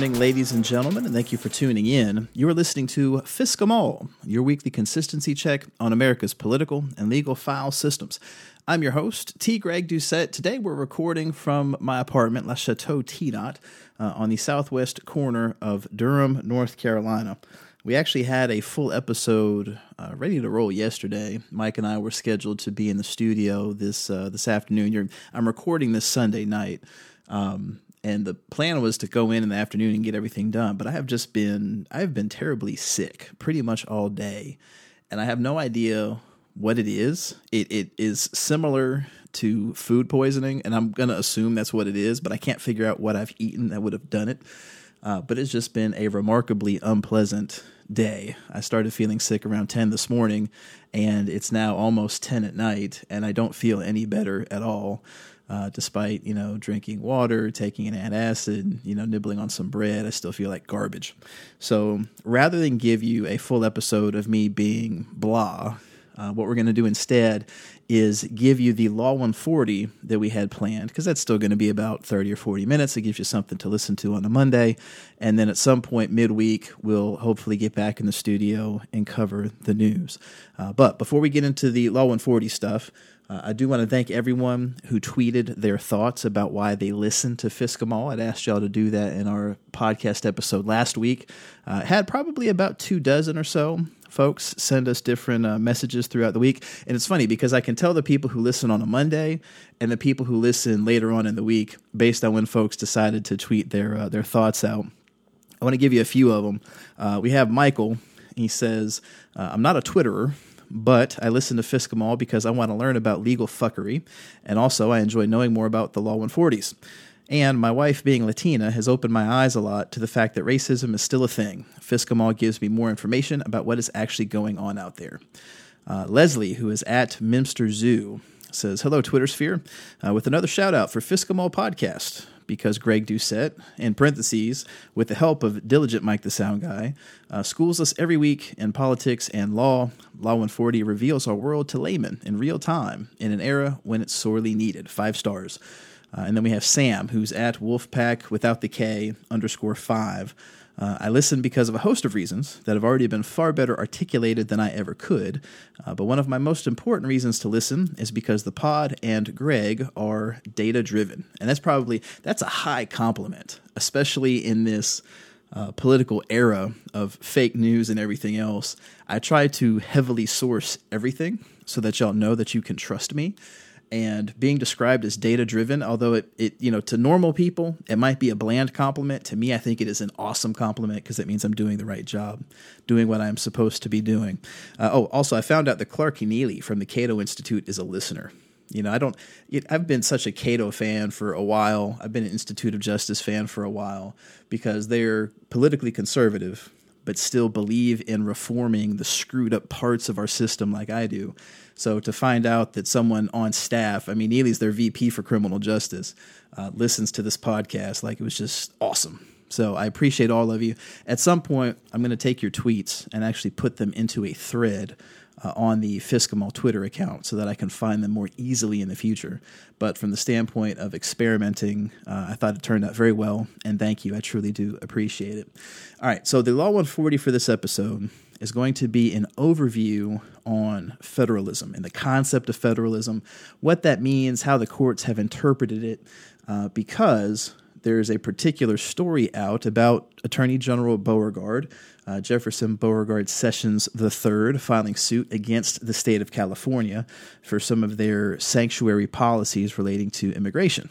Morning, ladies and gentlemen, and thank you for tuning in. You are listening to Fiscom your weekly consistency check on America's political and legal file systems. I'm your host, T. Greg Doucette. Today we're recording from my apartment, La Chateau T. uh, on the southwest corner of Durham, North Carolina. We actually had a full episode uh, ready to roll yesterday. Mike and I were scheduled to be in the studio this uh, this afternoon. You're, I'm recording this Sunday night. Um, and the plan was to go in in the afternoon and get everything done but i have just been i've been terribly sick pretty much all day and i have no idea what it is. It, it is similar to food poisoning and i'm going to assume that's what it is but i can't figure out what i've eaten that would have done it. Uh, but it's just been a remarkably unpleasant day. I started feeling sick around 10 this morning and it's now almost 10 at night and i don't feel any better at all uh, despite you know drinking water, taking an antacid, you know nibbling on some bread, I still feel like garbage. So rather than give you a full episode of me being blah, uh, what we're going to do instead is give you the Law 140 that we had planned, because that's still going to be about 30 or 40 minutes. It gives you something to listen to on a Monday. And then at some point midweek, we'll hopefully get back in the studio and cover the news. Uh, but before we get into the Law 140 stuff, uh, I do want to thank everyone who tweeted their thoughts about why they listened to Fiscom I'd asked y'all to do that in our podcast episode last week. Uh, had probably about two dozen or so folks send us different uh, messages throughout the week. And it's funny because I can tell the people who listen on a Monday and the people who listen later on in the week based on when folks decided to tweet their, uh, their thoughts out. I want to give you a few of them. Uh, we have Michael. He says, uh, I'm not a Twitterer but I listen to Fiscom because I want to learn about legal fuckery, and also I enjoy knowing more about the Law 140s. And my wife, being Latina, has opened my eyes a lot to the fact that racism is still a thing. Fiscom gives me more information about what is actually going on out there. Uh, Leslie, who is at Minster Zoo, says, Hello, Twitter sphere, uh, with another shout out for Fiscom Podcast because Greg Doucette, in parentheses, with the help of diligent Mike the Sound Guy, uh, schools us every week in politics and law. Law 140 reveals our world to laymen in real time in an era when it's sorely needed. Five stars. Uh, and then we have Sam, who's at Wolfpack without the K underscore five. Uh, I listen because of a host of reasons that have already been far better articulated than I ever could. Uh, but one of my most important reasons to listen is because the pod and Greg are data driven, and that's probably that's a high compliment, especially in this. Uh, political era of fake news and everything else, I try to heavily source everything so that y'all know that you can trust me and being described as data driven although it, it you know to normal people it might be a bland compliment. To me i think it is an awesome compliment because it means i'm doing the right job doing what i'm supposed to be doing. Uh, oh also i found out that Clark Neily from the cato institute is a listener. You know i don't i've been such a cato fan for a while. I've been an institute of justice fan for a while because they're politically conservative but still believe in reforming the screwed up parts of our system like i do so to find out that someone on staff, I mean, Neily's their VP for criminal justice, uh, listens to this podcast, like it was just awesome. So I appreciate all of you. At some point, I'm going to take your tweets and actually put them into a thread uh, on the Fiscom Twitter account so that I can find them more easily in the future. But from the standpoint of experimenting, uh, I thought it turned out very well, and thank you. I truly do appreciate it. All right, so the Law 140 for this episode is going to be an overview on federalism and the concept of federalism, what that means, how the courts have interpreted it, uh, because there's a particular story out about Attorney General Beauregard, uh, Jefferson Beauregard Sessions III, filing suit against the state of California for some of their sanctuary policies relating to immigration.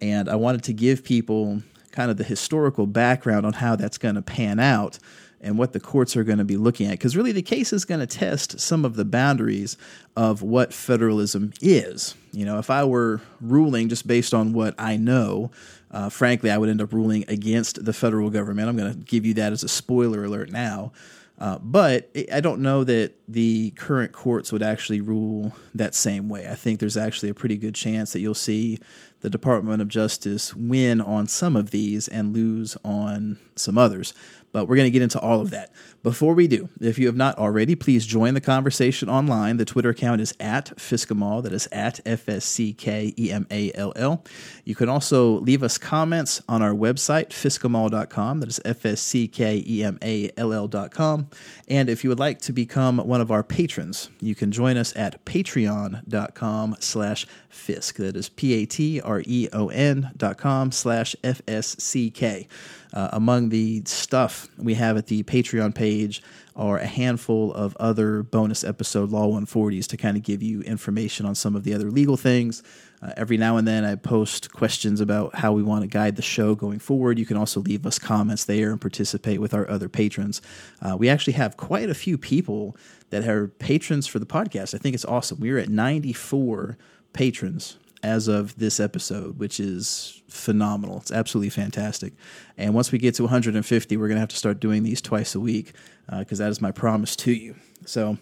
And I wanted to give people kind of the historical background on how that's going to pan out and what the courts are going to be looking at. Because really, the case is going to test some of the boundaries of what federalism is. You know, if I were ruling just based on what I know, uh, frankly, I would end up ruling against the federal government. I'm going to give you that as a spoiler alert now. Uh, but I don't know that the current courts would actually rule that same way. I think there's actually a pretty good chance that you'll see the Department of Justice win on some of these and lose on some others. But we're going to get into all of that. Before we do, if you have not already, please join the conversation online. The Twitter account is at FSCKemall. That is at F S C K E M A L L. You can also leave us comments on our website, fsckemall.com. That is F S C K E M A L L.com. And if you would like to become one of our patrons, you can join us at patreon.com slash Fisk. That is P A T R E O N dot com slash F S C K. Uh, among the stuff we have at the Patreon page are a handful of other bonus episode Law 140s to kind of give you information on some of the other legal things. Uh, every now and then, I post questions about how we want to guide the show going forward. You can also leave us comments there and participate with our other patrons. Uh, we actually have quite a few people that are patrons for the podcast. I think it's awesome. We're at 94 patrons as of this episode, which is phenomenal. It's absolutely fantastic. And once we get to 150, we're going to have to start doing these twice a week because uh, that is my promise to you. So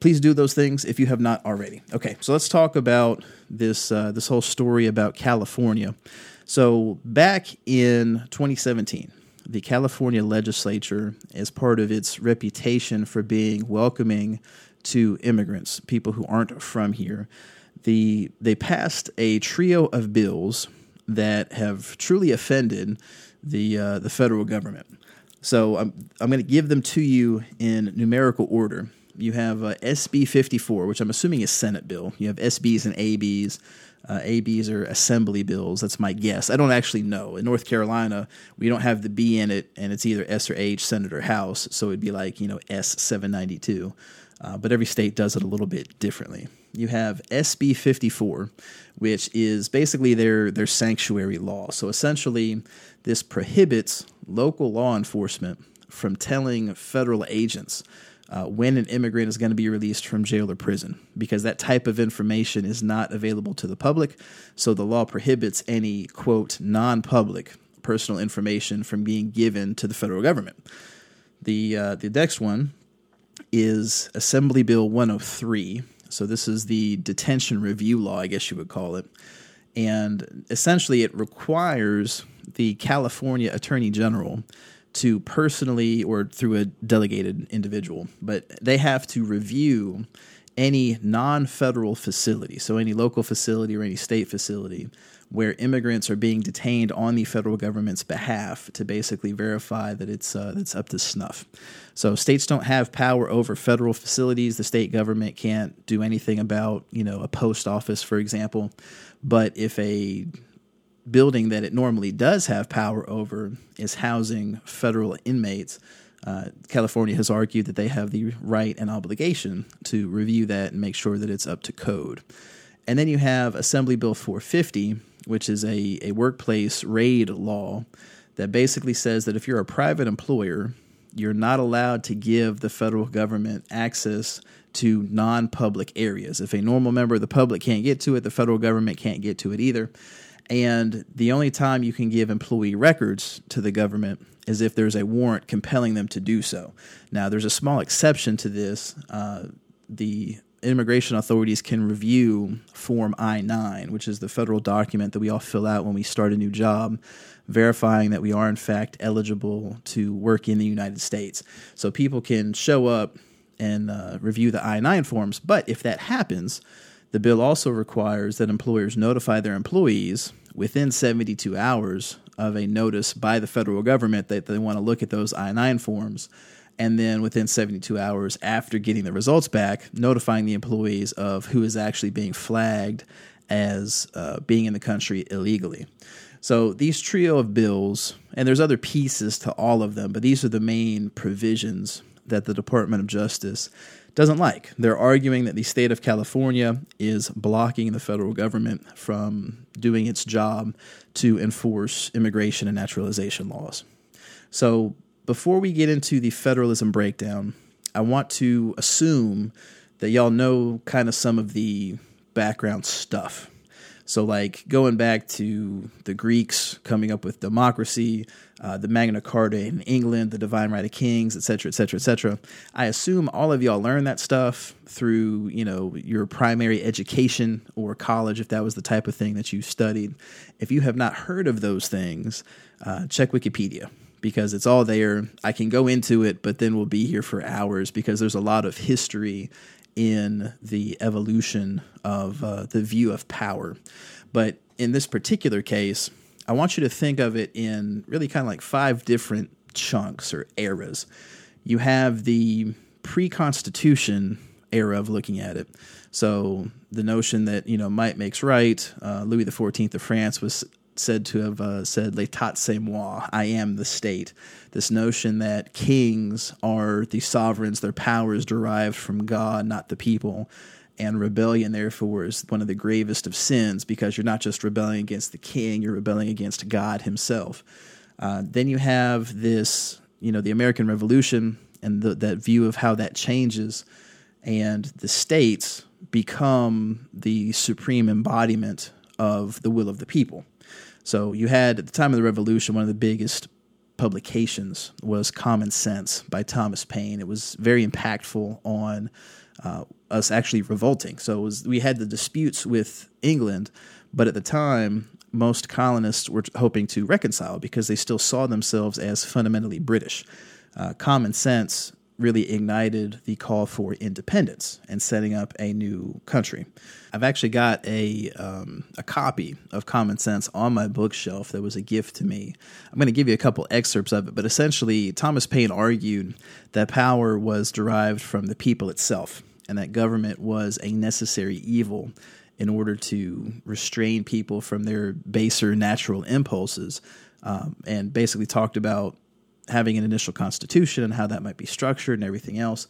please do those things if you have not already. Okay, so let's talk about this uh, this whole story about California. So back in 2017, the California legislature, as part of its reputation for being welcoming to immigrants, people who aren't from here, the they passed a trio of bills that have truly offended the uh, the federal government. So I'm I'm going to give them to you in numerical order. You have uh, SB 54, which I'm assuming is Senate bill. You have SBs and ABs. Uh, ABs are assembly bills. That's my guess. I don't actually know. In North Carolina, we don't have the B in it, and it's either S or H, Senate or House. So it'd be like you know S 792. Uh, but every state does it a little bit differently you have SB 54, which is basically their, their sanctuary law. So essentially, this prohibits local law enforcement from telling federal agents uh, when an immigrant is going to be released from jail or prison because that type of information is not available to the public. So the law prohibits any, quote, non public personal information from being given to the federal government. The, uh, the next one is Assembly Bill 103, so this is the detention review law, I guess you would call it. And essentially, it requires the California Attorney General to personally or through a delegated individual, but they have to review any non federal facility, so any local facility or any state facility where immigrants are being detained on the federal government's behalf to basically verify that it's uh, that's up to snuff. So states don't have power over federal facilities. The state government can't do anything about you know a post office, for example. But if a building that it normally does have power over is housing federal inmates, uh, California has argued that they have the right and obligation to review that and make sure that it's up to code. And then you have Assembly Bill 450, which is a, a workplace raid law that basically says that if you're a private employer, you're not allowed to give the federal government access to non public areas. If a normal member of the public can't get to it, the federal government can't get to it either. And the only time you can give employee records to the government is if there's a warrant compelling them to do so. Now, there's a small exception to this. Uh, the immigration authorities can review Form I 9, which is the federal document that we all fill out when we start a new job, verifying that we are, in fact, eligible to work in the United States. So people can show up and uh, review the I 9 forms. But if that happens, the bill also requires that employers notify their employees within 72 hours of a notice by the federal government that they want to look at those I 9 forms and then within 72 hours after getting the results back, notifying the employees of who is actually being flagged as uh, being in the country illegally. So these trio of bills, and there's other pieces to all of them, but these are the main provisions that the Department of Justice doesn't like. They're arguing that the state of California is blocking the federal government from doing its job to enforce immigration and naturalization laws. So before we get into the federalism breakdown, I want to assume that y'all know kind of some of the background stuff. So, like going back to the Greeks coming up with democracy, uh, the Magna Carta in England, the Divine Right of Kings, et cetera, et cetera, et cetera. I assume all of y'all learned that stuff through, you know, your primary education or college, if that was the type of thing that you studied. If you have not heard of those things, uh, check Wikipedia because it's all there. I can go into it, but then we'll be here for hours because there's a lot of history in the evolution of uh, the view of power. But in this particular case, I want you to think of it in really kind of like five different chunks or eras. You have the pre Constitution era of looking at it. So the notion that you know might makes right. Uh, Louis XIV of France was said to have uh, said "L'état c'est moi," I am the state. This notion that kings are the sovereigns, their power is derived from God, not the people, and rebellion therefore is one of the gravest of sins because you're not just rebelling against the king, you're rebelling against God Himself. Uh, then you have this, you know, the American Revolution and the, that view of how that changes, and the states become the supreme embodiment of the will of the people. So you had at the time of the revolution one of the biggest publications was Common Sense by Thomas Paine. It was very impactful on uh, us actually revolting. So was, we had the disputes with England, but at the time most colonists were hoping to reconcile because they still saw themselves as fundamentally British. Uh, common sense really ignited the call for independence and setting up a new country. I've actually got a um, a copy of Common Sense on my bookshelf that was a gift to me. I'm going to give you a couple excerpts of it, but essentially, Thomas Paine argued that power was derived from the people itself, and that government was a necessary evil in order to restrain people from their baser natural impulses, um, and basically talked about having an initial constitution and how that might be structured and everything else.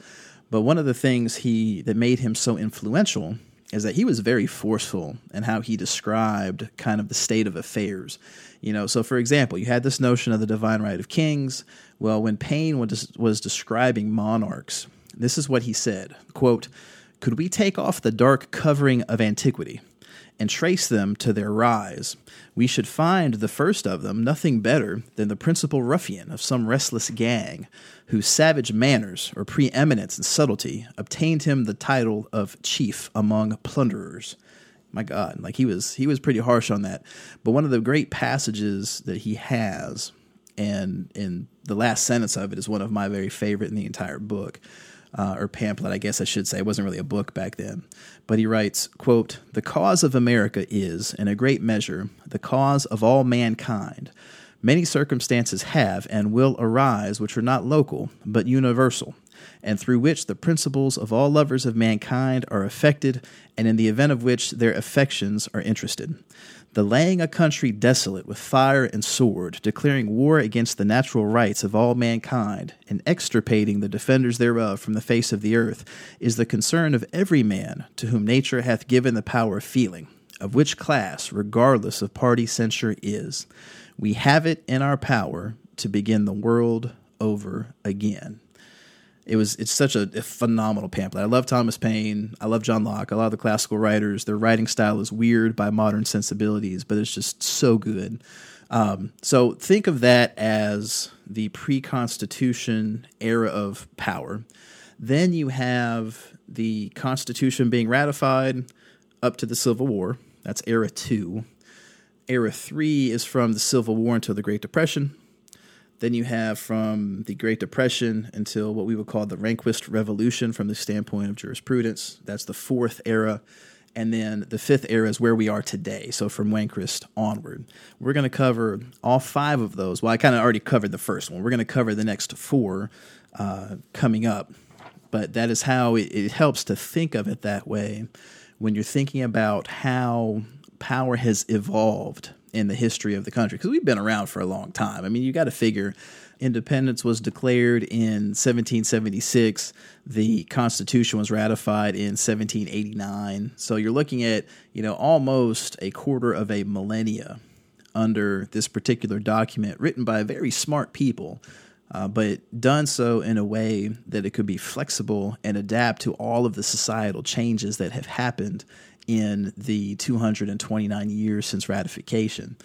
But one of the things he that made him so influential is that he was very forceful in how he described kind of the state of affairs. You know, so for example, you had this notion of the divine right of kings. Well, when Paine was, was describing monarchs, this is what he said, quote, "Could we take off the dark covering of antiquity and trace them to their rise, we should find the first of them nothing better than the principal ruffian of some restless gang, whose savage manners or preeminence and subtlety obtained him the title of chief among plunderers. My God, like he was he was pretty harsh on that. But one of the great passages that he has, and in the last sentence of it is one of my very favorite in the entire book uh, or pamphlet, I guess I should say. It wasn't really a book back then. But he writes, quote, The cause of America is, in a great measure, the cause of all mankind. Many circumstances have and will arise which are not local, but universal, and through which the principles of all lovers of mankind are affected, and in the event of which their affections are interested the laying a country desolate with fire and sword, declaring war against the natural rights of all mankind, and extirpating the defenders thereof from the face of the earth, is the concern of every man to whom nature hath given the power of feeling, of which class, regardless of party censure, is. We have it in our power to begin the world over again it was it's such a, a, phenomenal pamphlet. I love Thomas Paine. I love John Locke. A lot of the classical writers. Their writing style is weird by modern sensibilities, but it's just so good. Um, so think of that as the pre-Constitution era of power. Then you have the Constitution being ratified up to the Civil War. That's era two. Era three is from the Civil War until the Great Depression. Then you have from the Great Depression until what we would call the Rehnquist Revolution from the standpoint of jurisprudence. That's the fourth era. And then the fifth era is where we are today. So from Rehnquist onward. We're going to cover all five of those. Well, I kind of already covered the first one. We're going to cover the next four uh, coming up. But that is how it, it helps to think of it that way when you're thinking about how power has evolved in the history of the country because we've been around for a long time. I mean, you got to figure independence was declared in 1776, the Constitution was ratified in 1789. So you're looking at, you know, almost a quarter of a millennia under this particular document written by very smart people. Uh, but done so in a way that it could be flexible and adapt to all of the societal changes that have happened in the 229 years since ratification.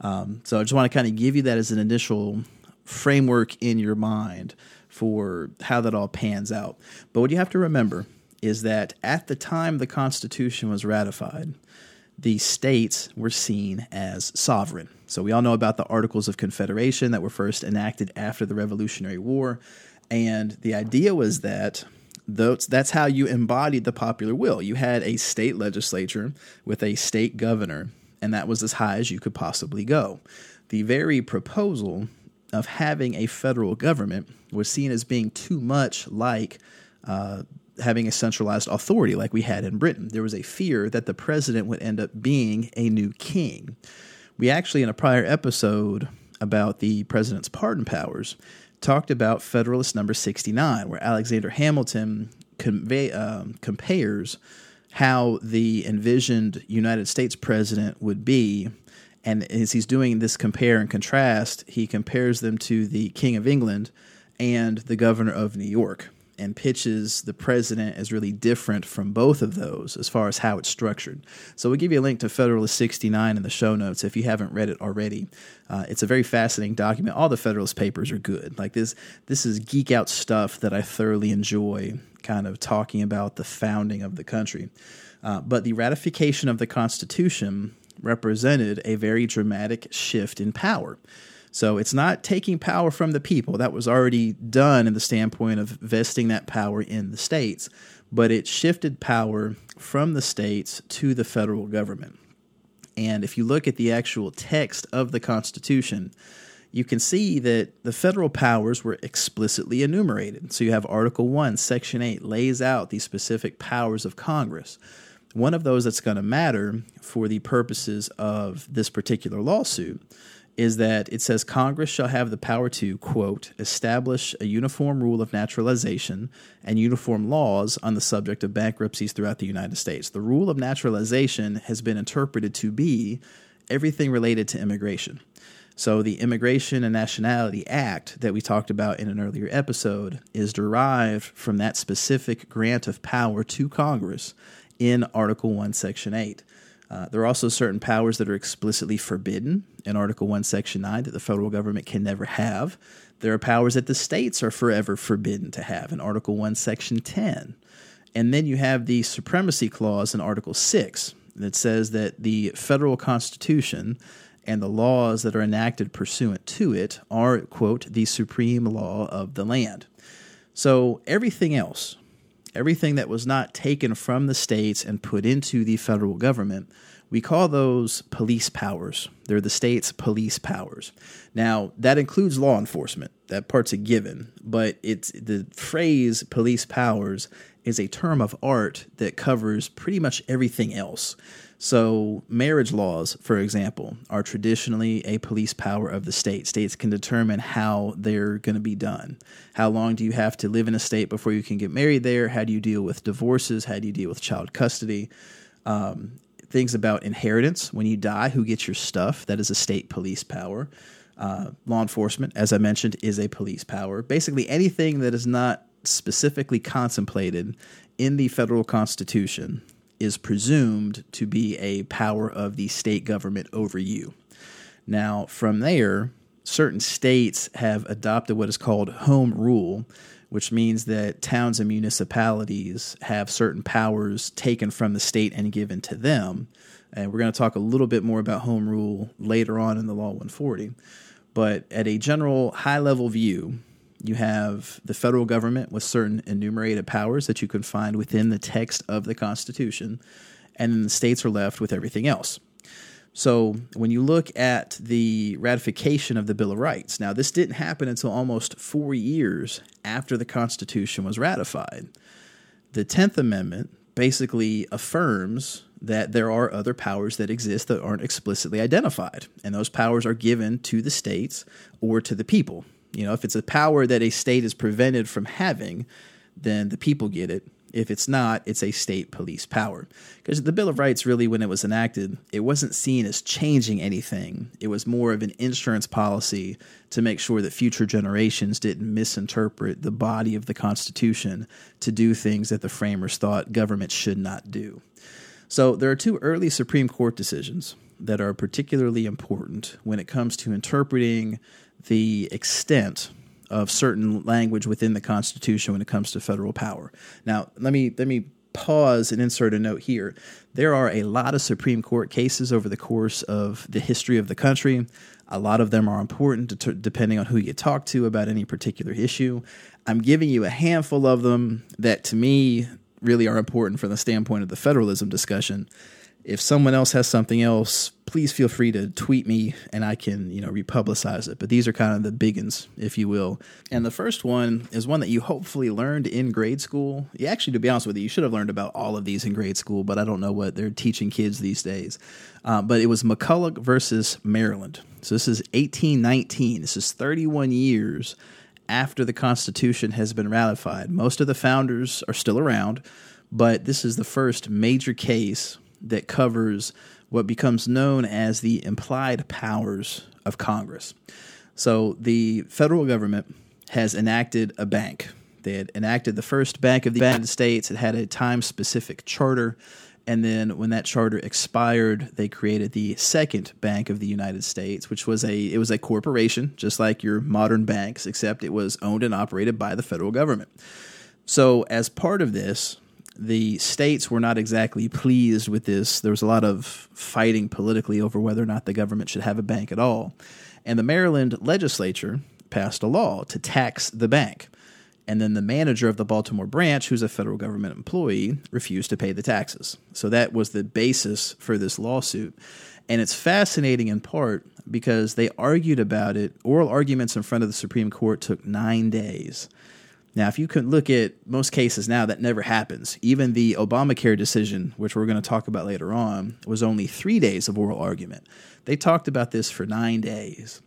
Um, so I just want to kind of give you that as an initial framework in your mind for how that all pans out. But what you have to remember is that at the time the Constitution was ratified, the states were seen as sovereign. So we all know about the Articles of Confederation that were first enacted after the Revolutionary War. And the idea was that that's how you embodied the popular will. You had a state legislature with a state governor, and that was as high as you could possibly go. The very proposal of having a federal government was seen as being too much like uh, having a centralized authority like we had in Britain. There was a fear that the president would end up being a new king. We actually, in a prior episode about the president's pardon powers, talked about Federalist number 69, where Alexander Hamilton convey, um, compares how the envisioned United States president would be. And as he's doing this compare and contrast, he compares them to the King of England and the governor of New York and pitches the president as really different from both of those as far as how it's structured. So we'll give you a link to Federalist 69 in the show notes if you haven't read it already. Uh, it's a very fascinating document. All the Federalist papers are good. Like this, this is geek out stuff that I thoroughly enjoy. Kind of talking about the founding of the country, uh, but the ratification of the Constitution represented a very dramatic shift in power. So it's not taking power from the people. That was already done in the standpoint of vesting that power in the states, but it shifted power from the states to the federal government. And if you look at the actual text of the Constitution, you can see that the federal powers were explicitly enumerated. So you have Article 1, Section 8 lays out the specific powers of Congress. One of those that's going to matter for the purposes of this particular lawsuit is that it says Congress shall have the power to, quote, establish a uniform rule of naturalization and uniform laws on the subject of bankruptcies throughout the United States. The rule of naturalization has been interpreted to be everything related to immigration. So, the Immigration and Nationality Act that we talked about in an earlier episode is derived from that specific grant of power to Congress in Article 1, Section 8. Uh, there are also certain powers that are explicitly forbidden in Article 1, Section 9 that the federal government can never have. There are powers that the states are forever forbidden to have in Article 1, Section 10. And then you have the Supremacy Clause in Article 6 that says that the federal Constitution and the laws that are enacted pursuant to it are, quote, the supreme law of the land. So everything else, everything that was not taken from the states and put into the federal government, we call those police powers. They're the state's police powers. Now, that includes law enforcement. That part's a given, but it's the phrase police powers is a term of art that covers pretty much everything else. So, marriage laws, for example, are traditionally a police power of the state. States can determine how they're going to be done. How long do you have to live in a state before you can get married there? How do you deal with divorces? How do you deal with child custody? Um, things about inheritance. When you die, who gets your stuff? That is a state police power. Uh, law enforcement, as I mentioned, is a police power. Basically, anything that is not specifically contemplated in the federal constitution is presumed to be a power of the state government over you. Now, from there, certain states have adopted what is called home rule, which means that towns and municipalities have certain powers taken from the state and given to them. And we're going to talk a little bit more about home rule later on in the Law 140. But at a general high level view, you have the federal government with certain enumerated powers that you can find within the text of the Constitution, and then the states are left with everything else. So when you look at the ratification of the Bill of Rights, now this didn't happen until almost four years after the Constitution was ratified. The 10th Amendment basically affirms that there are other powers that exist that aren't explicitly identified, and those powers are given to the states or to the people. You know, if it's a power that a state is prevented from having, then the people get it. If it's not, it's a state police power. Because the Bill of Rights, really, when it was enacted, it wasn't seen as changing anything. It was more of an insurance policy to make sure that future generations didn't misinterpret the body of the Constitution to do things that the framers thought government should not do. So there are two early Supreme Court decisions that are particularly important when it comes to interpreting the extent of certain language within the Constitution when it comes to federal power. Now, let me let me pause and insert a note here. There are a lot of Supreme Court cases over the course of the history of the country. A lot of them are important depending on who you talk to about any particular issue. I'm giving you a handful of them that to me really are important from the standpoint of the federalism discussion. If someone else has something else, please feel free to tweet me and I can, you know, republicize it. But these are kind of the big ones, if you will. And the first one is one that you hopefully learned in grade school. You actually, to be honest with you, you should have learned about all of these in grade school, but I don't know what they're teaching kids these days. Uh, but it was McCulloch versus Maryland. So this is 1819. This is 31 years after the Constitution has been ratified. Most of the founders are still around, but this is the first major case that covers what becomes known as the implied powers of Congress. So the federal government has enacted a bank. They had enacted the first bank of the United States. It had a time specific charter. And then when that charter expired, they created the second Bank of the United States, which was a it was a corporation, just like your modern banks, except it was owned and operated by the federal government. So as part of this, the states were not exactly pleased with this. There was a lot of fighting politically over whether or not the government should have a bank at all. And the Maryland legislature passed a law to tax the bank. And then the manager of the Baltimore branch, who's a federal government employee, refused to pay the taxes. So that was the basis for this lawsuit. And it's fascinating in part because they argued about it. Oral arguments in front of the Supreme Court took nine days. Now, if you can look at most cases now, that never happens. Even the Obamacare decision, which we're going to talk about later on, was only three days of oral argument. They talked about this for nine days.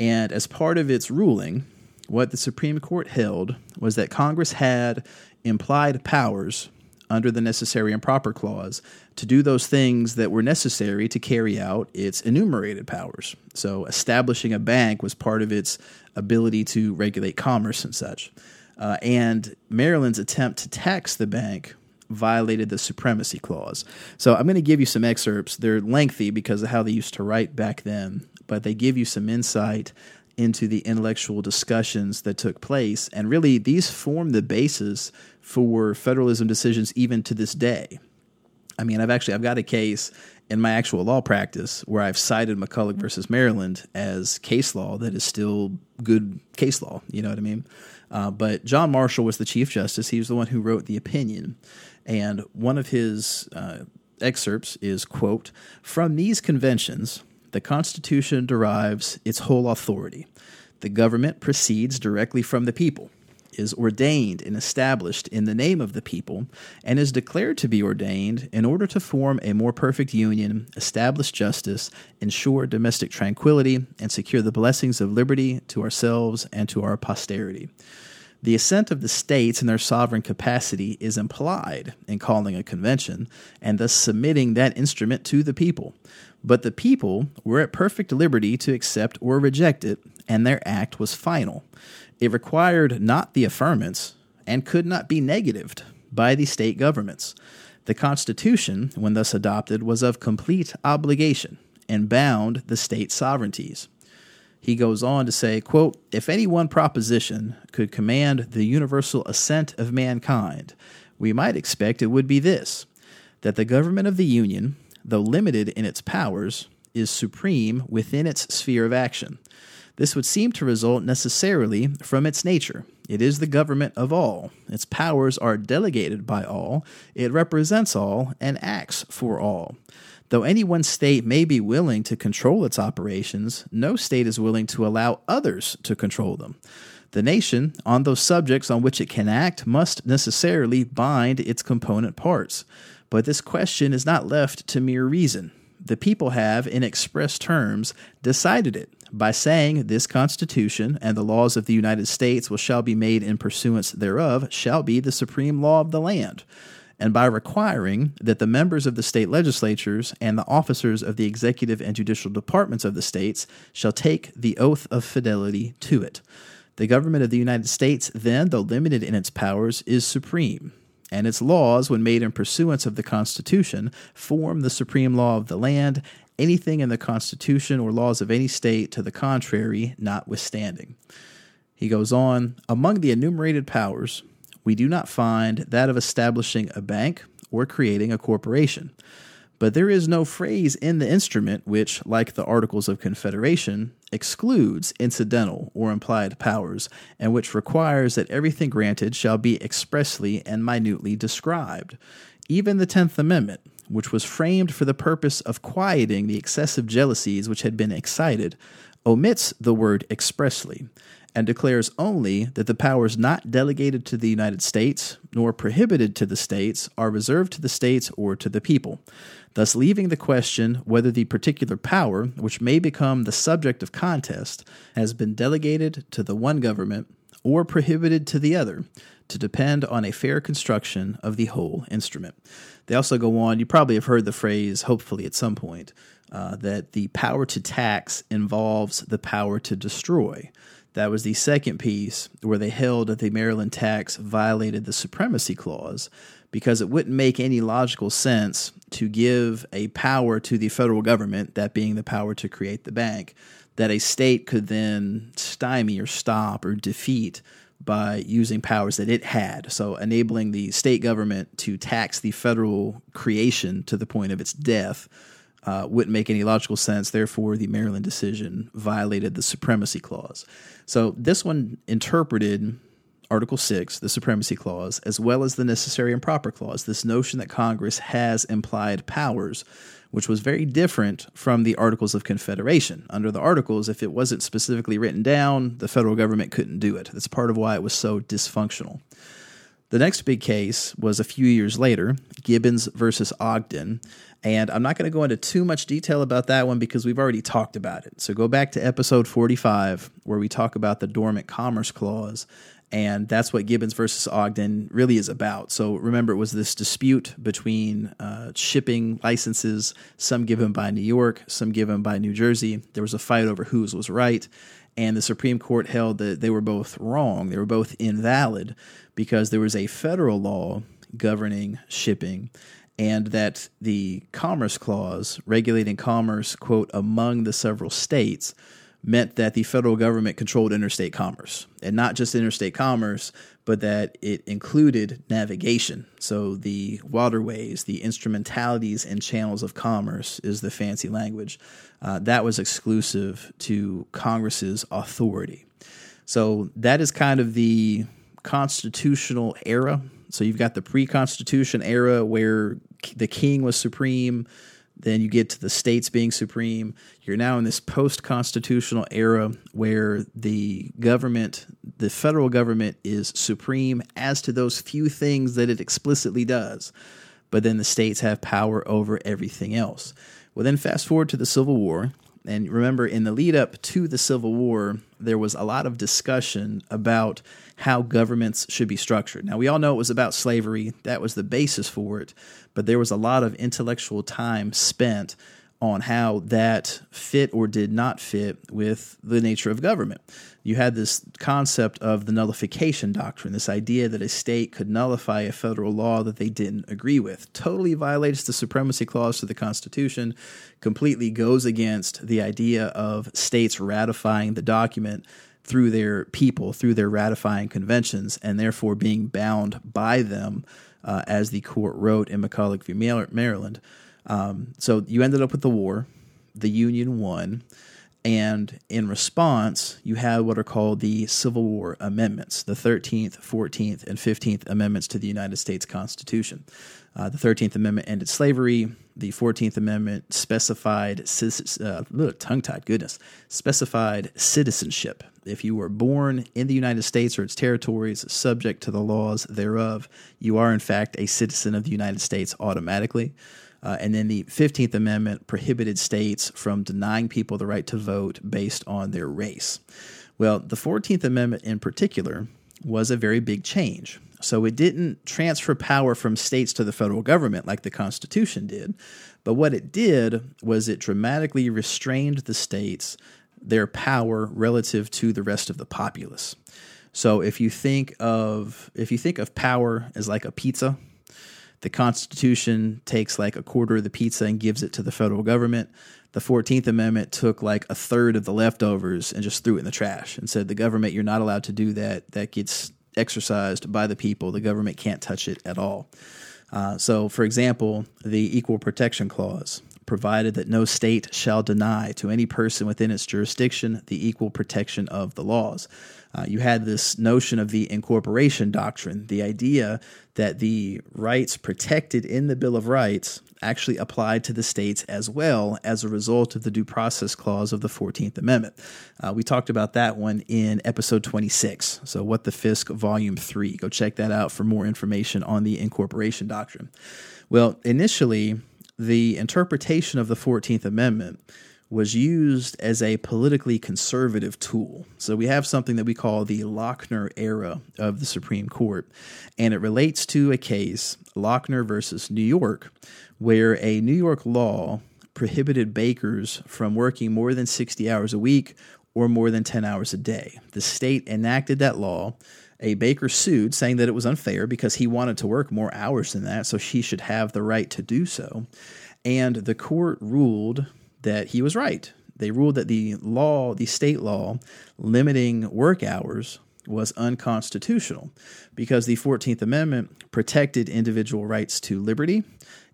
And as part of its ruling, what the Supreme Court held was that Congress had implied powers under the necessary and proper clause to do those things that were necessary to carry out its enumerated powers. So, establishing a bank was part of its ability to regulate commerce and such. Uh, and Maryland's attempt to tax the bank violated the supremacy clause. So I'm going to give you some excerpts. They're lengthy because of how they used to write back then, but they give you some insight into the intellectual discussions that took place. And really, these form the basis for federalism decisions even to this day. I mean, I've actually I've got a case in my actual law practice where I've cited McCulloch versus Maryland as case law that is still good case law. You know what I mean? Uh, but John Marshall was the Chief Justice. He was the one who wrote the opinion. And one of his uh, excerpts is, quote, From these conventions, the Constitution derives its whole authority. The government proceeds directly from the people is ordained and established in the name of the people, and is declared to be ordained in order to form a more perfect union, establish justice, ensure domestic tranquility, and secure the blessings of liberty to ourselves and to our posterity. The assent of the states in their sovereign capacity is implied in calling a convention, and thus submitting that instrument to the people. But the people were at perfect liberty to accept or reject it, and their act was final. It required not the affirmance and could not be negatived by the state governments. The Constitution, when thus adopted, was of complete obligation and bound the state sovereignties. He goes on to say, quote, If any one proposition could command the universal assent of mankind, we might expect it would be this that the government of the Union, though limited in its powers, is supreme within its sphere of action, this would seem to result necessarily from its nature. It is the government of all. Its powers are delegated by all. It represents all and acts for all. Though any one state may be willing to control its operations, no state is willing to allow others to control them. The nation, on those subjects on which it can act, must necessarily bind its component parts. But this question is not left to mere reason. The people have, in express terms, decided it by saying this Constitution and the laws of the United States which shall be made in pursuance thereof shall be the supreme law of the land, and by requiring that the members of the state legislatures and the officers of the executive and judicial departments of the states shall take the oath of fidelity to it. The government of the United States, then, though limited in its powers, is supreme, and its laws, when made in pursuance of the Constitution, form the supreme law of the land anything in the Constitution or laws of any state to the contrary notwithstanding. He goes on, among the enumerated powers we do not find that of establishing a bank or creating a corporation. But there is no phrase in the instrument which, like the Articles of Confederation, excludes incidental or implied powers, and which requires that everything granted shall be expressly and minutely described. Even the Tenth Amendment, which was framed for the purpose of quieting the excessive jealousies which had been excited, omits the word expressly and declares only that the powers not delegated to the United States nor prohibited to the states are reserved to the states or to the people, thus leaving the question whether the particular power, which may become the subject of contest, has been delegated to the one government or prohibited to the other, to depend on a fair construction of the whole instrument. They also go on, you probably have heard the phrase, hopefully at some point, uh, that the power to tax involves the power to destroy. That was the second piece where they held that the Maryland tax violated the supremacy clause because it wouldn't make any logical sense to give a power to the federal government, that being the power to create the bank, that a state could then stymie or stop or defeat by using powers that it had. So, enabling the state government to tax the federal creation to the point of its death uh, wouldn't make any logical sense. Therefore, the Maryland decision violated the supremacy clause. So, this one interpreted Article 6, the Supremacy Clause, as well as the Necessary and Proper Clause, this notion that Congress has implied powers, which was very different from the Articles of Confederation. Under the Articles, if it wasn't specifically written down, the federal government couldn't do it. That's part of why it was so dysfunctional. The next big case was a few years later, Gibbons versus Ogden. And I'm not going to go into too much detail about that one because we've already talked about it. So go back to episode 45, where we talk about the Dormant Commerce Clause and that's what Gibbons versus Ogden really is about. So remember, it was this dispute between uh, shipping licenses, some given by New York, some given by New Jersey. There was a fight over whose was right, and the Supreme Court held that they were both wrong. They were both invalid because there was a federal law governing shipping. And that the Commerce Clause, regulating commerce, quote, among the several states, meant that the federal government controlled interstate commerce and not just interstate commerce but that it included navigation. So the waterways the instrumentalities and channels of commerce is the fancy language uh, that was exclusive to congress's authority. So that is kind of the constitutional era. So you've got the pre-constitution era where the king was supreme then you get to the states being supreme. You're now in this post constitutional era where the government, the federal government, is supreme as to those few things that it explicitly does. But then the states have power over everything else. Well, then fast forward to the Civil War. And remember, in the lead up to the Civil War, there was a lot of discussion about how governments should be structured. Now, we all know it was about slavery, that was the basis for it, but there was a lot of intellectual time spent on how that fit or did not fit with the nature of government. You had this concept of the nullification doctrine, this idea that a state could nullify a federal law that they didn't agree with. Totally violates the supremacy clause to the Constitution, completely goes against the idea of states ratifying the document through their people, through their ratifying conventions, and therefore being bound by them, uh, as the court wrote in McCulloch v. Maryland. Um, so you ended up with the war. The Union won. And in response, you had what are called the Civil War Amendments, the 13th, 14th, and 15th Amendments to the United States Constitution. Uh, the 13th Amendment ended slavery. The 14th Amendment specified, uh, tongue tied, goodness, specified citizenship. If you were born in the United States or its territories, subject to the laws thereof, you are in fact a citizen of the United States automatically. Uh, and then the 15th Amendment prohibited states from denying people the right to vote based on their race. Well, the 14th Amendment in particular was a very big change. So it didn't transfer power from states to the federal government like the Constitution did. But what it did was it dramatically restrained the states, their power relative to the rest of the populace. So if you think of if you think of power as like a pizza, the Constitution takes like a quarter of the pizza and gives it to the federal government. The 14th Amendment took like a third of the leftovers and just threw it in the trash and said, the government, you're not allowed to do that. That gets exercised by the people. The government can't touch it at all. Uh, so, for example, the Equal Protection Clause provided that no state shall deny to any person within its jurisdiction the equal protection of the laws. Uh, you had this notion of the incorporation doctrine, the idea that the rights protected in the Bill of Rights actually applied to the states as well as a result of the Due Process Clause of the 14th Amendment. Uh, we talked about that one in episode 26. So, What the Fisk, Volume 3. Go check that out for more information on the incorporation doctrine. Well, initially, the interpretation of the 14th Amendment was used as a politically conservative tool. So we have something that we call the Lochner era of the Supreme Court, and it relates to a case, Lochner versus New York, where a New York law prohibited bakers from working more than 60 hours a week or more than 10 hours a day. The state enacted that law. A baker sued, saying that it was unfair because he wanted to work more hours than that, so he should have the right to do so. And the court ruled that he was right. They ruled that the law, the state law limiting work hours, was unconstitutional because the 14th Amendment protected individual rights to liberty.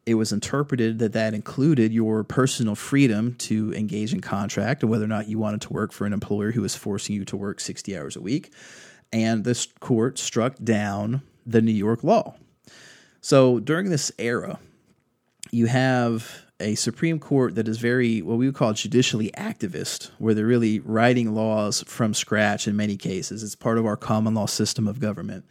It was interpreted that that included your personal freedom to engage in contract and whether or not you wanted to work for an employer who was forcing you to work 60 hours a week. And this court struck down the New York law. So during this era, you have a Supreme Court that is very what we would call judicially activist, where they're really writing laws from scratch in many cases. It's part of our common law system of government,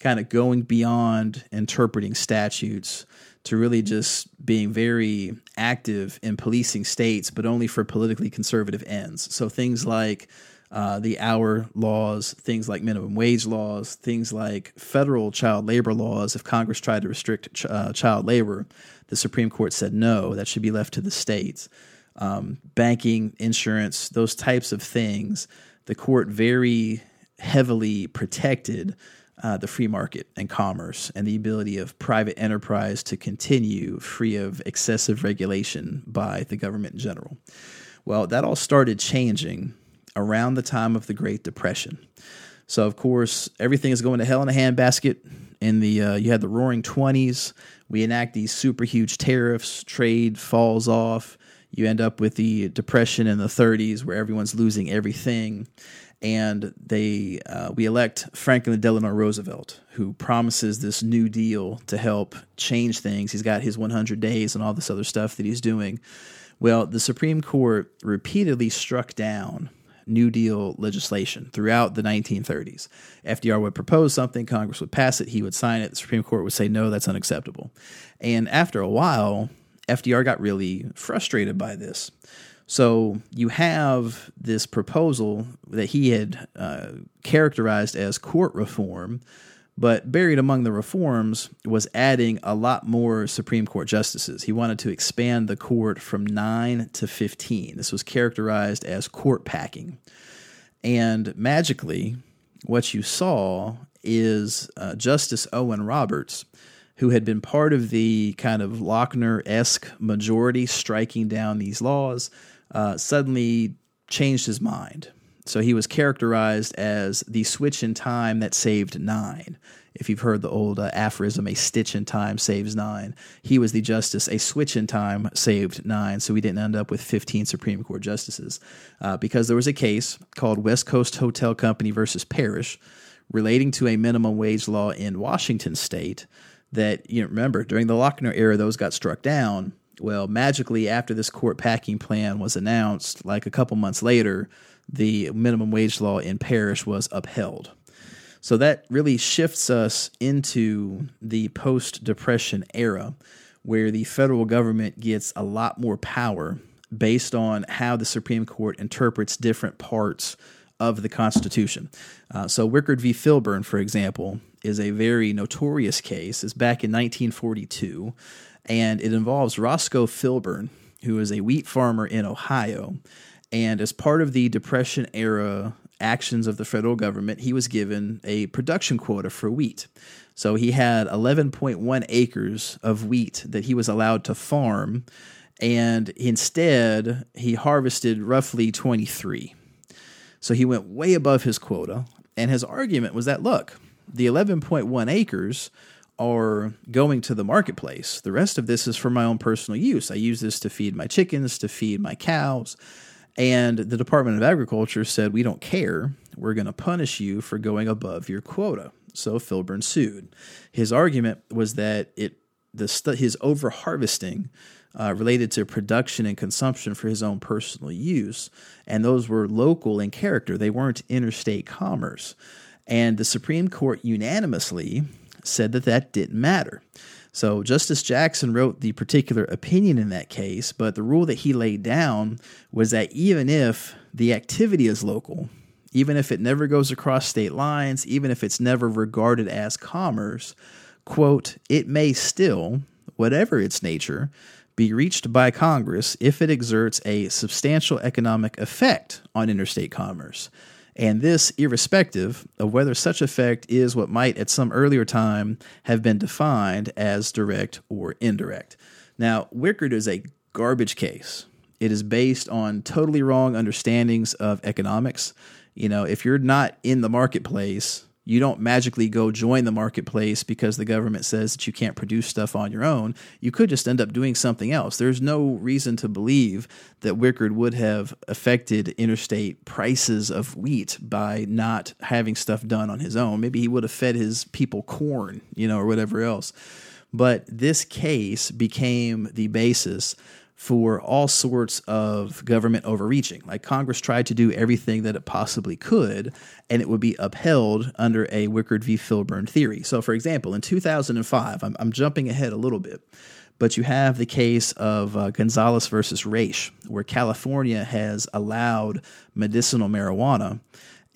kind of going beyond interpreting statutes to really just being very active in policing states, but only for politically conservative ends. So things like uh, the hour laws, things like minimum wage laws, things like federal child labor laws. If Congress tried to restrict ch- uh, child labor, the Supreme Court said no, that should be left to the states. Um, banking, insurance, those types of things, the court very heavily protected uh, the free market and commerce and the ability of private enterprise to continue free of excessive regulation by the government in general. Well, that all started changing around the time of the Great Depression. So, of course, everything is going to hell in a handbasket. In the uh, you had the Roaring Twenties. We enact these super huge tariffs. Trade falls off. You end up with the Depression in the 30s, where everyone's losing everything. And they uh, we elect Franklin Delano Roosevelt, who promises this New Deal to help change things. He's got his 100 days and all this other stuff that he's doing. Well, the Supreme Court repeatedly struck down New Deal legislation throughout the 1930s. FDR would propose something, Congress would pass it, he would sign it, the Supreme Court would say, no, that's unacceptable. And after a while, FDR got really frustrated by this. So you have this proposal that he had uh, characterized as court reform but buried among the reforms was adding a lot more Supreme Court justices. He wanted to expand the court from nine to 15. This was characterized as court packing. And magically, what you saw is uh, Justice Owen Roberts, who had been part of the kind of Lochner esque majority striking down these laws, uh, suddenly changed his mind so he was characterized as the switch in time that saved nine. If you've heard the old uh, aphorism, a stitch in time saves nine, he was the justice, a switch in time saved nine. So we didn't end up with 15 Supreme Court justices uh, because there was a case called West Coast Hotel Company versus Parrish relating to a minimum wage law in Washington state that, you know, remember, during the Lochner era, those got struck down. Well, magically, after this court packing plan was announced, like a couple months later, the minimum wage law in Parrish was upheld. So that really shifts us into the post Depression era, where the federal government gets a lot more power based on how the Supreme Court interprets different parts of the Constitution. Uh, so, Wickard v. Filburn, for example, is a very notorious case. It's back in 1942, and it involves Roscoe Filburn, who is a wheat farmer in Ohio and as part of the Depression era actions of the federal government, he was given a production quota for wheat. So he had 11.1 acres of wheat that he was allowed to farm, and instead he harvested roughly 23. So he went way above his quota, and his argument was that look, the 11.1 acres are going to the marketplace. The rest of this is for my own personal use. I use this to feed my chickens, to feed my cows. And the Department of Agriculture said, We don't care. We're going to punish you for going above your quota. So Filburn sued. His argument was that it the his over harvesting uh, related to production and consumption for his own personal use, and those were local in character. They weren't interstate commerce. And the Supreme Court unanimously said that that didn't matter. So Justice Jackson wrote the particular opinion in that case, but the rule that he laid down was that even if the activity is local, even if it never goes across state lines, even if it's never regarded as commerce, quote, it may still, whatever its nature, be reached by Congress if it exerts a substantial economic effect on interstate commerce and this irrespective of whether such effect is what might at some earlier time have been defined as direct or indirect. Now, Wickard is a garbage case. It is based on totally wrong understandings of economics. You know, if you're not in the marketplace, you don't magically go join the marketplace because the government says that you can't produce stuff on your own. You could just end up doing something else. There's no reason to believe that Wickard would have affected interstate prices of wheat by not having stuff done on his own. Maybe he would have fed his people corn, you know, or whatever else. But this case became the basis for all sorts of government overreaching. Like Congress tried to do everything that it possibly could, and it would be upheld under a Wickard v. Filburn theory. So, for example, in 2005, I'm, I'm jumping ahead a little bit, but you have the case of uh, Gonzales versus Raich, where California has allowed medicinal marijuana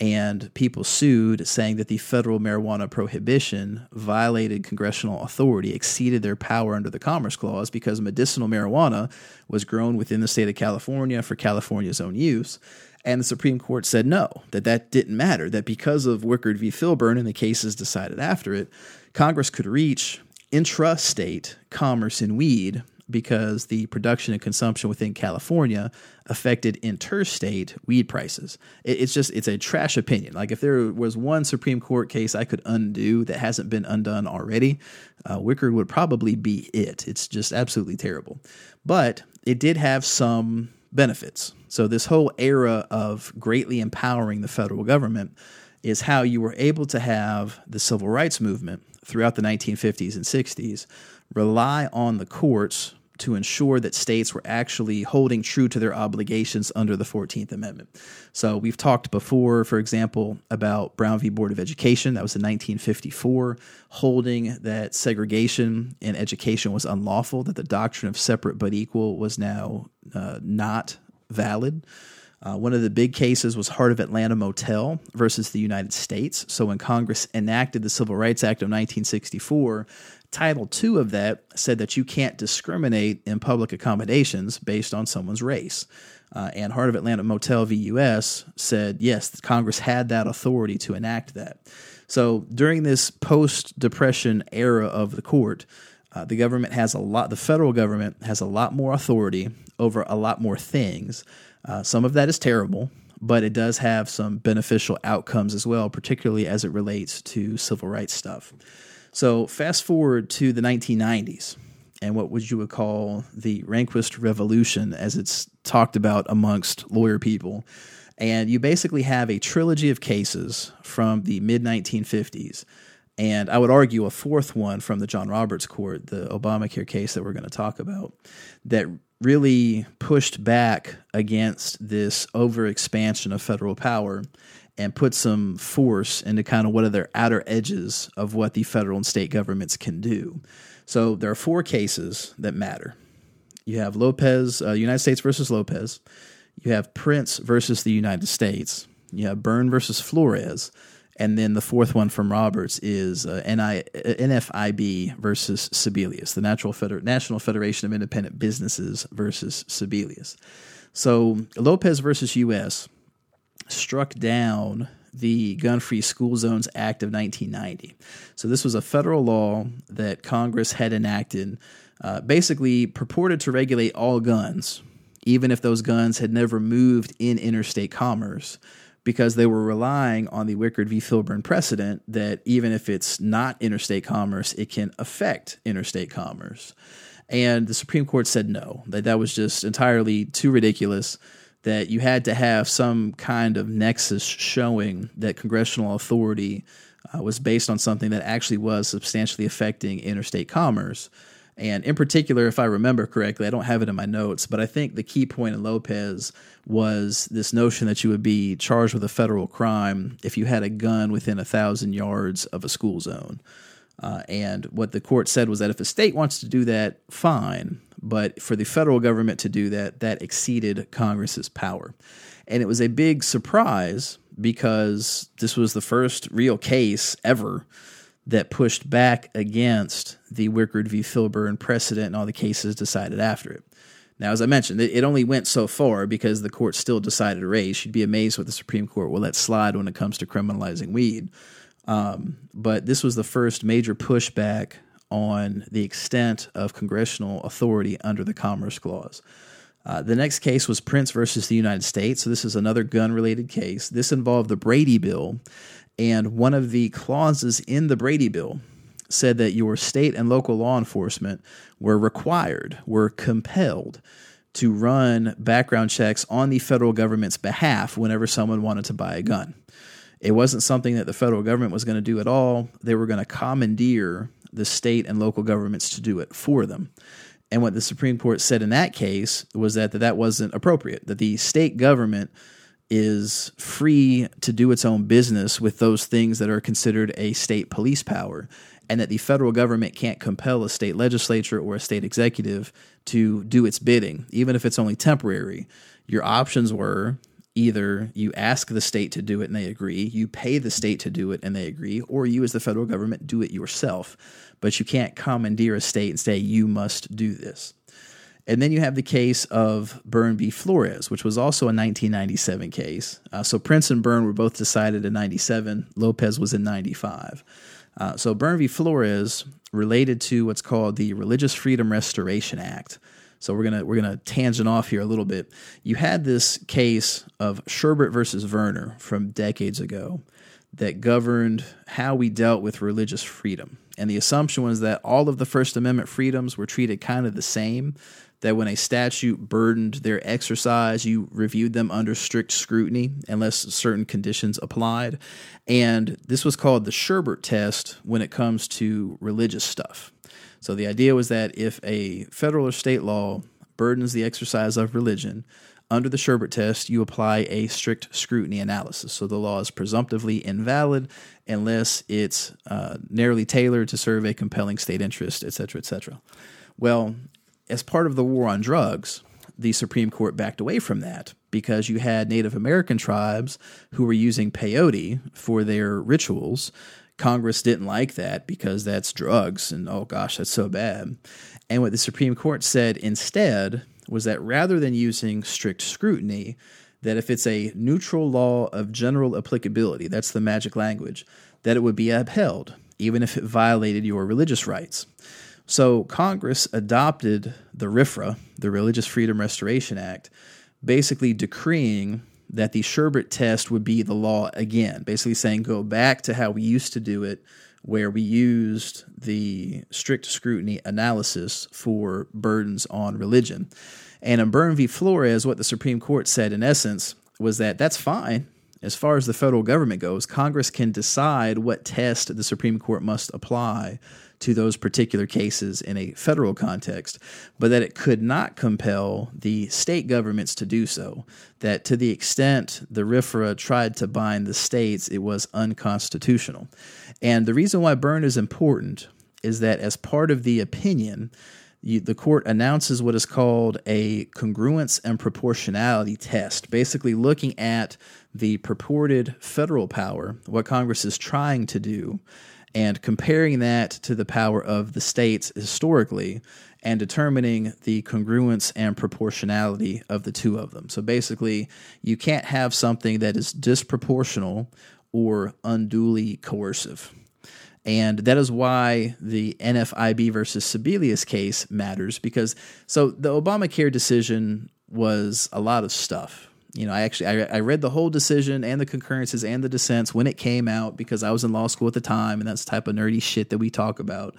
and people sued saying that the federal marijuana prohibition violated congressional authority, exceeded their power under the Commerce Clause because medicinal marijuana was grown within the state of California for California's own use. And the Supreme Court said no, that that didn't matter, that because of Wickard v. Filburn and the cases decided after it, Congress could reach intrastate commerce in weed because the production and consumption within California affected interstate weed prices. it's just it's a trash opinion. Like if there was one Supreme Court case I could undo that hasn't been undone already, uh, Wickard would probably be it. It's just absolutely terrible. But it did have some benefits. So this whole era of greatly empowering the federal government is how you were able to have the civil rights movement throughout the 1950s and 60s rely on the courts to ensure that states were actually holding true to their obligations under the 14th Amendment. So we've talked before, for example, about Brown v. Board of Education. That was in 1954, holding that segregation in education was unlawful, that the doctrine of separate but equal was now uh, not valid. Uh, one of the big cases was Heart of Atlanta Motel versus the United States. So, when Congress enacted the Civil Rights Act of 1964, Title II of that said that you can't discriminate in public accommodations based on someone's race. Uh, and Heart of Atlanta Motel v. U.S. said, yes, Congress had that authority to enact that. So during this post Depression era of the court, uh, the government has a lot, the federal government has a lot more authority over a lot more things. Uh, some of that is terrible, but it does have some beneficial outcomes as well, particularly as it relates to civil rights stuff. So fast forward to the 1990s and what would you would call the Rehnquist Revolution, as it's talked about amongst lawyer people. And you basically have a trilogy of cases from the mid 1950s. And I would argue a fourth one from the John Roberts court, the Obamacare case that we're going to talk about, that really pushed back against this overexpansion of federal power and put some force into kind of what are their outer edges of what the federal and state governments can do. So there are four cases that matter. You have Lopez, uh, United States versus Lopez. You have Printz versus the United States. You have Boerne versus Flores. And then the fourth one from Roberts is uh, NI, NFIB versus Sebelius, the Natural Feder- National Federation of Independent Businesses versus Sebelius. So Lopez versus U.S struck down the Gun Free School Zones Act of 1990. So, this was a federal law that Congress had enacted, uh, basically purported to regulate all guns, even if those guns had never moved in interstate commerce, because they were relying on the Wickard v. Filburn precedent that even if it's not interstate commerce, it can affect interstate commerce. And the Supreme Court said no, that that was just entirely too ridiculous, that you had to have some kind of nexus showing that congressional authority uh, was based on something that actually was substantially affecting interstate commerce. And in particular, if I remember correctly, I don't have it in my notes, but I think the key point in Lopez was this notion that you would be charged with a federal crime if you had a gun within a thousand yards of a school zone. Uh, and what the court said was that if a state wants to do that, fine. But for the federal government to do that, that exceeded Congress's power. And it was a big surprise because this was the first real case ever that pushed back against the Wickard v. Filburn precedent and all the cases decided after it. Now, as I mentioned, it only went so far because the court still decided Raich. You'd be amazed what the Supreme Court will let slide when it comes to criminalizing weed. Um, but this was the first major pushback on the extent of congressional authority under the Commerce Clause. Uh, the next case was Printz versus the United States. So, this is another gun related case. This involved the Brady Bill, and one of the clauses in the Brady Bill said that your state and local law enforcement were required, were compelled to run background checks on the federal government's behalf whenever someone wanted to buy a gun. It wasn't something that the federal government was going to do at all. They were going to commandeer the state and local governments to do it for them. And what the Supreme Court said in that case was that that, wasn't appropriate, that the state government is free to do its own business with those things that are considered a state police power, and that the federal government can't compel a state legislature or a state executive to do its bidding, even if it's only temporary. Your options were either you ask the state to do it and they agree, you pay the state to do it and they agree, or you as the federal government do it yourself. But you can't commandeer a state and say, you must do this. And then you have the case of Boerne v. Flores, which was also a 1997 case. Uh, so Printz and Boerne were both decided in 97, Lopez was in 95. Uh, so Boerne v. Flores related to what's called the Religious Freedom Restoration Act. So we're gonna we're gonna tangent off here a little bit. You had this case of Sherbert versus Verner from decades ago that governed how we dealt with religious freedom. And the assumption was that all of the First Amendment freedoms were treated kind of the same. That when a statute burdened their exercise, you reviewed them under strict scrutiny unless certain conditions applied. And this was called the Sherbert test when it comes to religious stuff. So the idea was that if a federal or state law burdens the exercise of religion, under the Sherbert test, you apply a strict scrutiny analysis. So the law is presumptively invalid unless it's uh, narrowly tailored to serve a compelling state interest, et cetera, et cetera. Well, as part of the war on drugs, the Supreme Court backed away from that because you had Native American tribes who were using peyote for their rituals Congress didn't like that because that's drugs, and oh gosh, that's so bad. And what the Supreme Court said instead was that rather than using strict scrutiny, that if it's a neutral law of general applicability, that's the magic language, that it would be upheld, even if it violated your religious rights. So Congress adopted the RFRA, the Religious Freedom Restoration Act, basically decreeing that the Sherbert test would be the law again, basically saying go back to how we used to do it, where we used the strict scrutiny analysis for burdens on religion. And in Boerne v. Flores, what the Supreme Court said in essence was that that's fine. As far as the federal government goes, Congress can decide what test the Supreme Court must apply to those particular cases in a federal context, but that it could not compel the state governments to do so. That to the extent the RFRA tried to bind the states, it was unconstitutional. And the reason why Boerne is important is that as part of the opinion, you, the court announces what is called a congruence and proportionality test, basically looking at the purported federal power, what Congress is trying to do, and comparing that to the power of the states historically and determining the congruence and proportionality of the two of them. So basically, you can't have something that is disproportional or unduly coercive. And that is why the NFIB versus Sebelius case matters because so the Obamacare decision was a lot of stuff. You know, I actually I, I read the whole decision and the concurrences and the dissents when it came out because I was in law school at the time, and that's the type of nerdy shit that we talk about.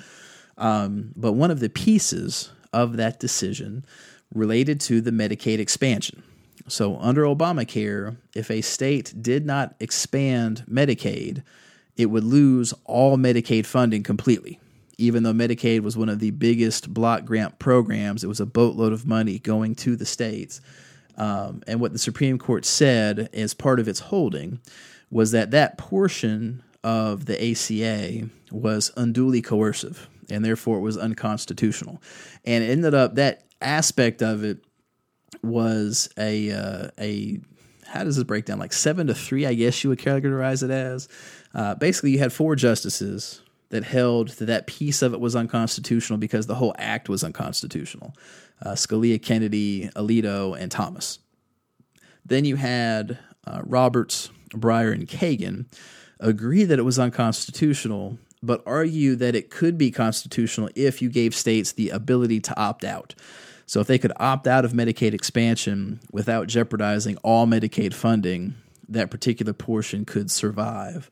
Um, but one of the pieces of that decision related to the Medicaid expansion. So, under Obamacare, if a state did not expand Medicaid, it would lose all Medicaid funding completely. Even though Medicaid was one of the biggest block grant programs, it was a boatload of money going to the states. Um, and what the Supreme Court said as part of its holding was that that portion of the ACA was unduly coercive and therefore it was unconstitutional. And it ended up that aspect of it was a uh, a how does this break down? Like seven to three, I guess you would categorize it as. Uh, basically, you had four justices that held that that piece of it was unconstitutional because the whole act was unconstitutional. Uh, Scalia, Kennedy, Alito, and Thomas. Then you had uh, Roberts, Breyer, and Kagan agree that it was unconstitutional, but argue that it could be constitutional if you gave states the ability to opt out. So if they could opt out of Medicaid expansion without jeopardizing all Medicaid funding, that particular portion could survive.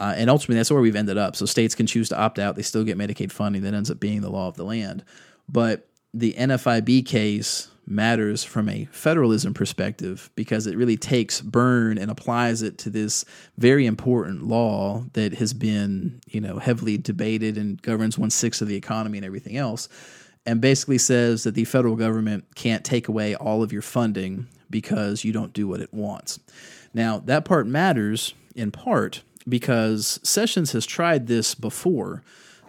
Uh, and ultimately, that's where we've ended up. So states can choose to opt out; they still get Medicaid funding. That ends up being the law of the land. But the NFIB case matters from a federalism perspective because it really takes Boerne and applies it to this very important law that has been, you know, heavily debated and governs one sixth of the economy and everything else and basically says that the federal government can't take away all of your funding because you don't do what it wants. Now, that part matters in part because Sessions has tried this before.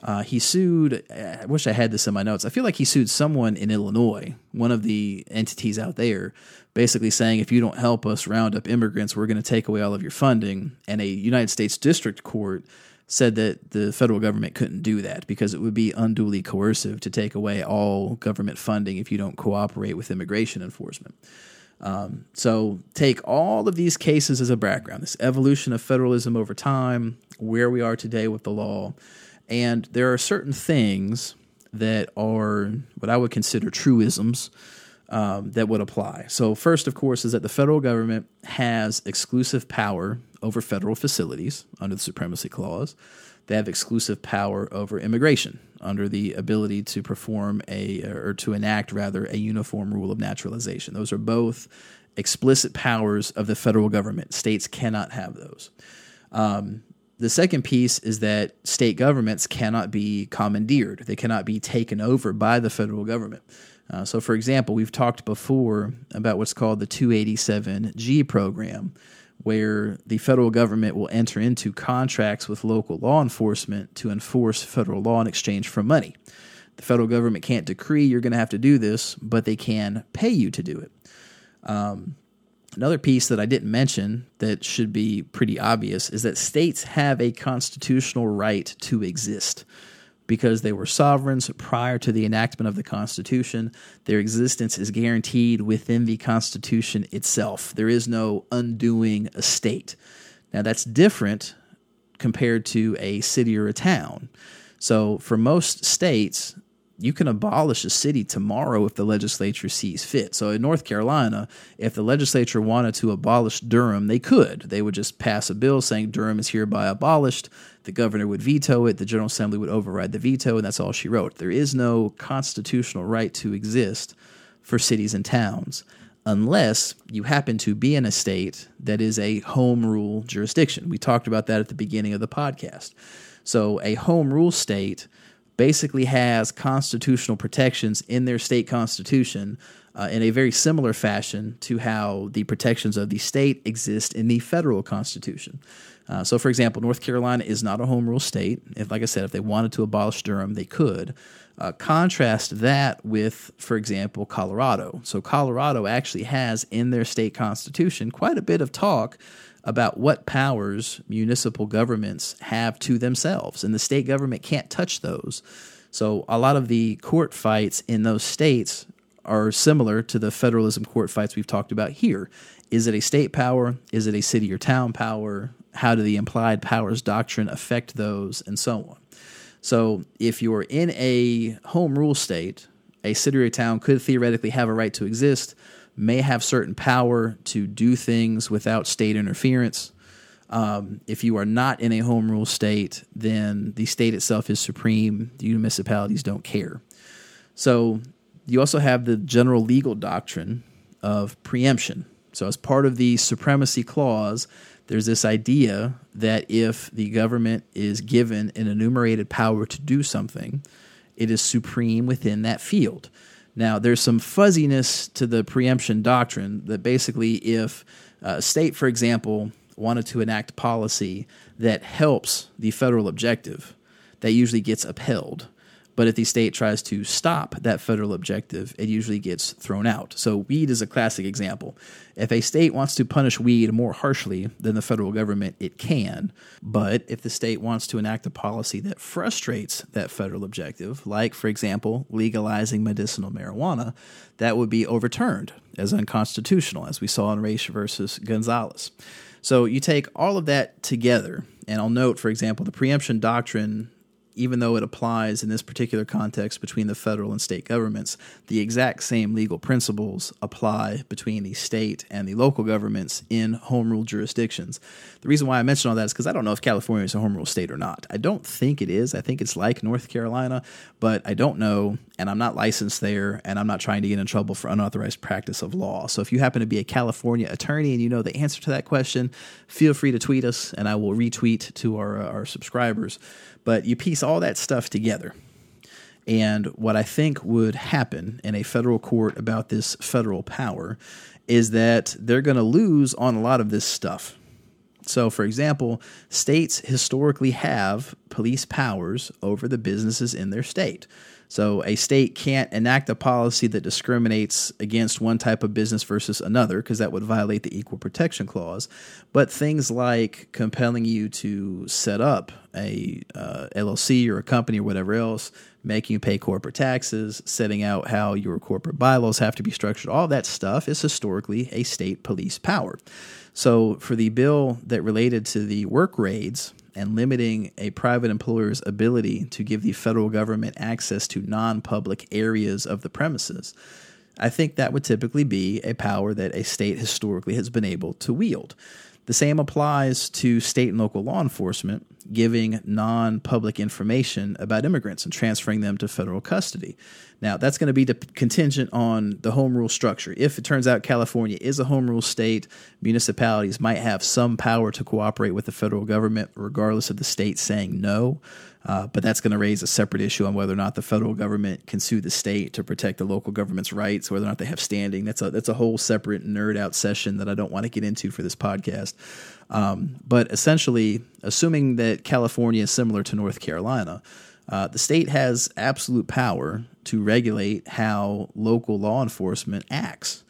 Uh, he sued, I wish I had this in my notes. I feel like he sued someone in Illinois, one of the entities out there, basically saying, if you don't help us round up immigrants, we're going to take away all of your funding. And a United States District Court said that the federal government couldn't do that because it would be unduly coercive to take away all government funding if you don't cooperate with immigration enforcement. Um, so take all of these cases as a background, this evolution of federalism over time, where we are today with the law, and there are certain things that are what I would consider truisms um, that would apply. So first, of course, is that the federal government has exclusive power over federal facilities under the Supremacy Clause. They have exclusive power over immigration under the ability to perform a, or to enact rather, a uniform rule of naturalization. Those are both explicit powers of the federal government. States cannot have those. Um, the second piece is that state governments cannot be commandeered, they cannot be taken over by the federal government. Uh, so, for example, we've talked before about what's called the 287G program, where the federal government will enter into contracts with local law enforcement to enforce federal law in exchange for money. The federal government can't decree you're going to have to do this, but they can pay you to do it. Um, another piece that I didn't mention that should be pretty obvious is that states have a constitutional right to exist because they were sovereigns prior to the enactment of the Constitution. Their existence is guaranteed within the Constitution itself. There is no undoing a state. Now, that's different compared to a city or a town. So, for most states, you can abolish a city tomorrow if the legislature sees fit. So in North Carolina, if the legislature wanted to abolish Durham, they could. They would just pass a bill saying Durham is hereby abolished. The governor would veto it. The General Assembly would override the veto, and that's all she wrote. There is no constitutional right to exist for cities and towns unless you happen to be in a state that is a home rule jurisdiction. We talked about that at the beginning of the podcast. So a home rule state basically has constitutional protections in their state constitution uh, in a very similar fashion to how the protections of the state exist in the federal constitution. Uh, so, for example, North Carolina is not a home rule state. If, like I said, if they wanted to abolish Durham, they could. Uh, contrast that with, for example, Colorado. So, Colorado actually has in their state constitution quite a bit of talk about what powers municipal governments have to themselves, and the state government can't touch those. So, a lot of the court fights in those states are similar to the federalism court fights we've talked about here. Is it a state power? Is it a city or town power? How do the implied powers doctrine affect those, and so on? So, if you're in a home rule state, a city or town could theoretically have a right to exist, may have certain power to do things without state interference. Um, if you are not in a home rule state, then the state itself is supreme. The municipalities don't care. So you also have the general legal doctrine of preemption. So, as part of the supremacy clause, there's this idea that if the government is given an enumerated power to do something, it is supreme within that field. Now, there's some fuzziness to the preemption doctrine that basically, if uh, a state, for example, wanted to enact policy that helps the federal objective, that usually gets upheld. But if the state tries to stop that federal objective, it usually gets thrown out. So, weed is a classic example. If a state wants to punish weed more harshly than the federal government, it can. But if the state wants to enact a policy that frustrates that federal objective, like, for example, legalizing medicinal marijuana, that would be overturned as unconstitutional, as we saw in Raich versus Gonzales. So, you take all of that together, and I'll note, for example, the preemption doctrine even though it applies in this particular context between the federal and state governments, the exact same legal principles apply between the state and the local governments in home rule jurisdictions. The reason why I mention all that is because I don't know if California is a home rule state or not. I don't think it is. I think it's like North Carolina, but I don't know, and I'm not licensed there, and I'm not trying to get in trouble for unauthorized practice of law. So if you happen to be a California attorney and you know the answer to that question, feel free to tweet us, and I will retweet to our, uh, our subscribers. But you piece all that stuff together. And what I think would happen in a federal court about this federal power is that they're going to lose on a lot of this stuff. So, for example, states historically have police powers over the businesses in their state. So a state can't enact a policy that discriminates against one type of business versus another because that would violate the equal protection clause. But things like compelling you to set up a uh, LLC or a company or whatever else, making you pay corporate taxes, setting out how your corporate bylaws have to be structured, all that stuff is historically a state police power. So for the bill that related to the work raids, and limiting a private employer's ability to give the federal government access to non public areas of the premises. I think that would typically be a power that a state historically has been able to wield. The same applies to state and local law enforcement giving non public information about immigrants and transferring them to federal custody. Now, that's going to be contingent on the home rule structure. If it turns out California is a home rule state, municipalities might have some power to cooperate with the federal government, regardless of the state saying no. Uh, but that's going to raise a separate issue on whether or not the federal government can sue the state to protect the local government's rights, whether or not they have standing. That's a that's a whole separate nerd out session that I don't want to get into for this podcast. Um, but essentially, assuming that California is similar to North Carolina, uh, the state has absolute power to regulate how local law enforcement acts.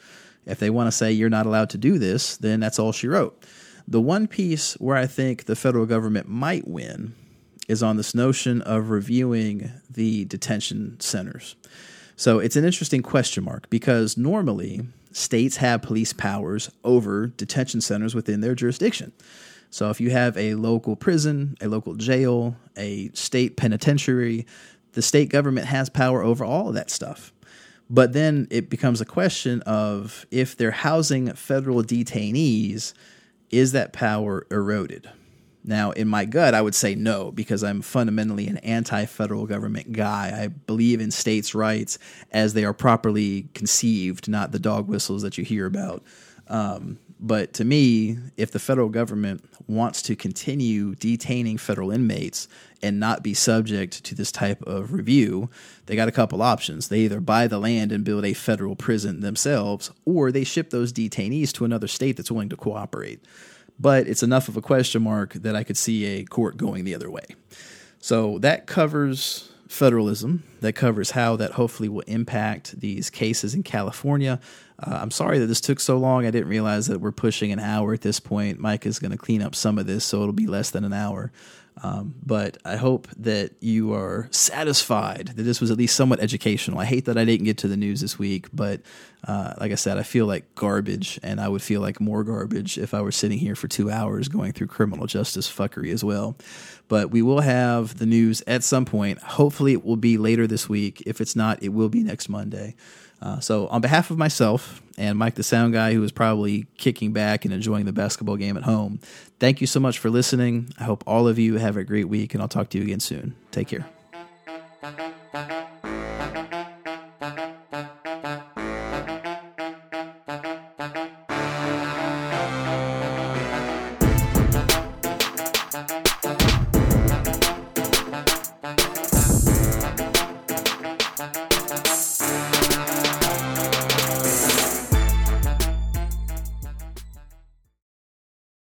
If they want to say you're not allowed to do this, then that's all she wrote. The one piece where I think the federal government might win is on this notion of reviewing the detention centers. So it's an interesting question mark because normally states have police powers over detention centers within their jurisdiction. So if you have a local prison, a local jail, a state penitentiary, the state government has power over all of that stuff. But then it becomes a question of if they're housing federal detainees, is that power eroded? Now, in my gut, I would say no, because I'm fundamentally an anti federal government guy. I believe in states' rights as they are properly conceived, not the dog whistles that you hear about. Um, but to me, if the federal government wants to continue detaining federal inmates and not be subject to this type of review, they got a couple options. They either buy the land and build a federal prison themselves, or they ship those detainees to another state that's willing to cooperate but it's enough of a question mark that I could see a court going the other way. So that covers federalism. That covers how that hopefully will impact these cases in California. Uh, I'm sorry that this took so long. I didn't realize that we're pushing an hour at this point. Mike is going to clean up some of this, so it'll be less than an hour. Um, but I hope that you are satisfied that this was at least somewhat educational. I hate that I didn't get to the news this week, but uh, like I said, I feel like garbage, and I would feel like more garbage if I were sitting here for two hours going through criminal justice fuckery as well. But we will have the news at some point. Hopefully, it will be later this week. If it's not, it will be next Monday. Uh, so, on behalf of myself and Mike, the sound guy, who is probably kicking back and enjoying the basketball game at home. Thank you so much for listening. I hope all of you have a great week, and I'll talk to you again soon. Take care.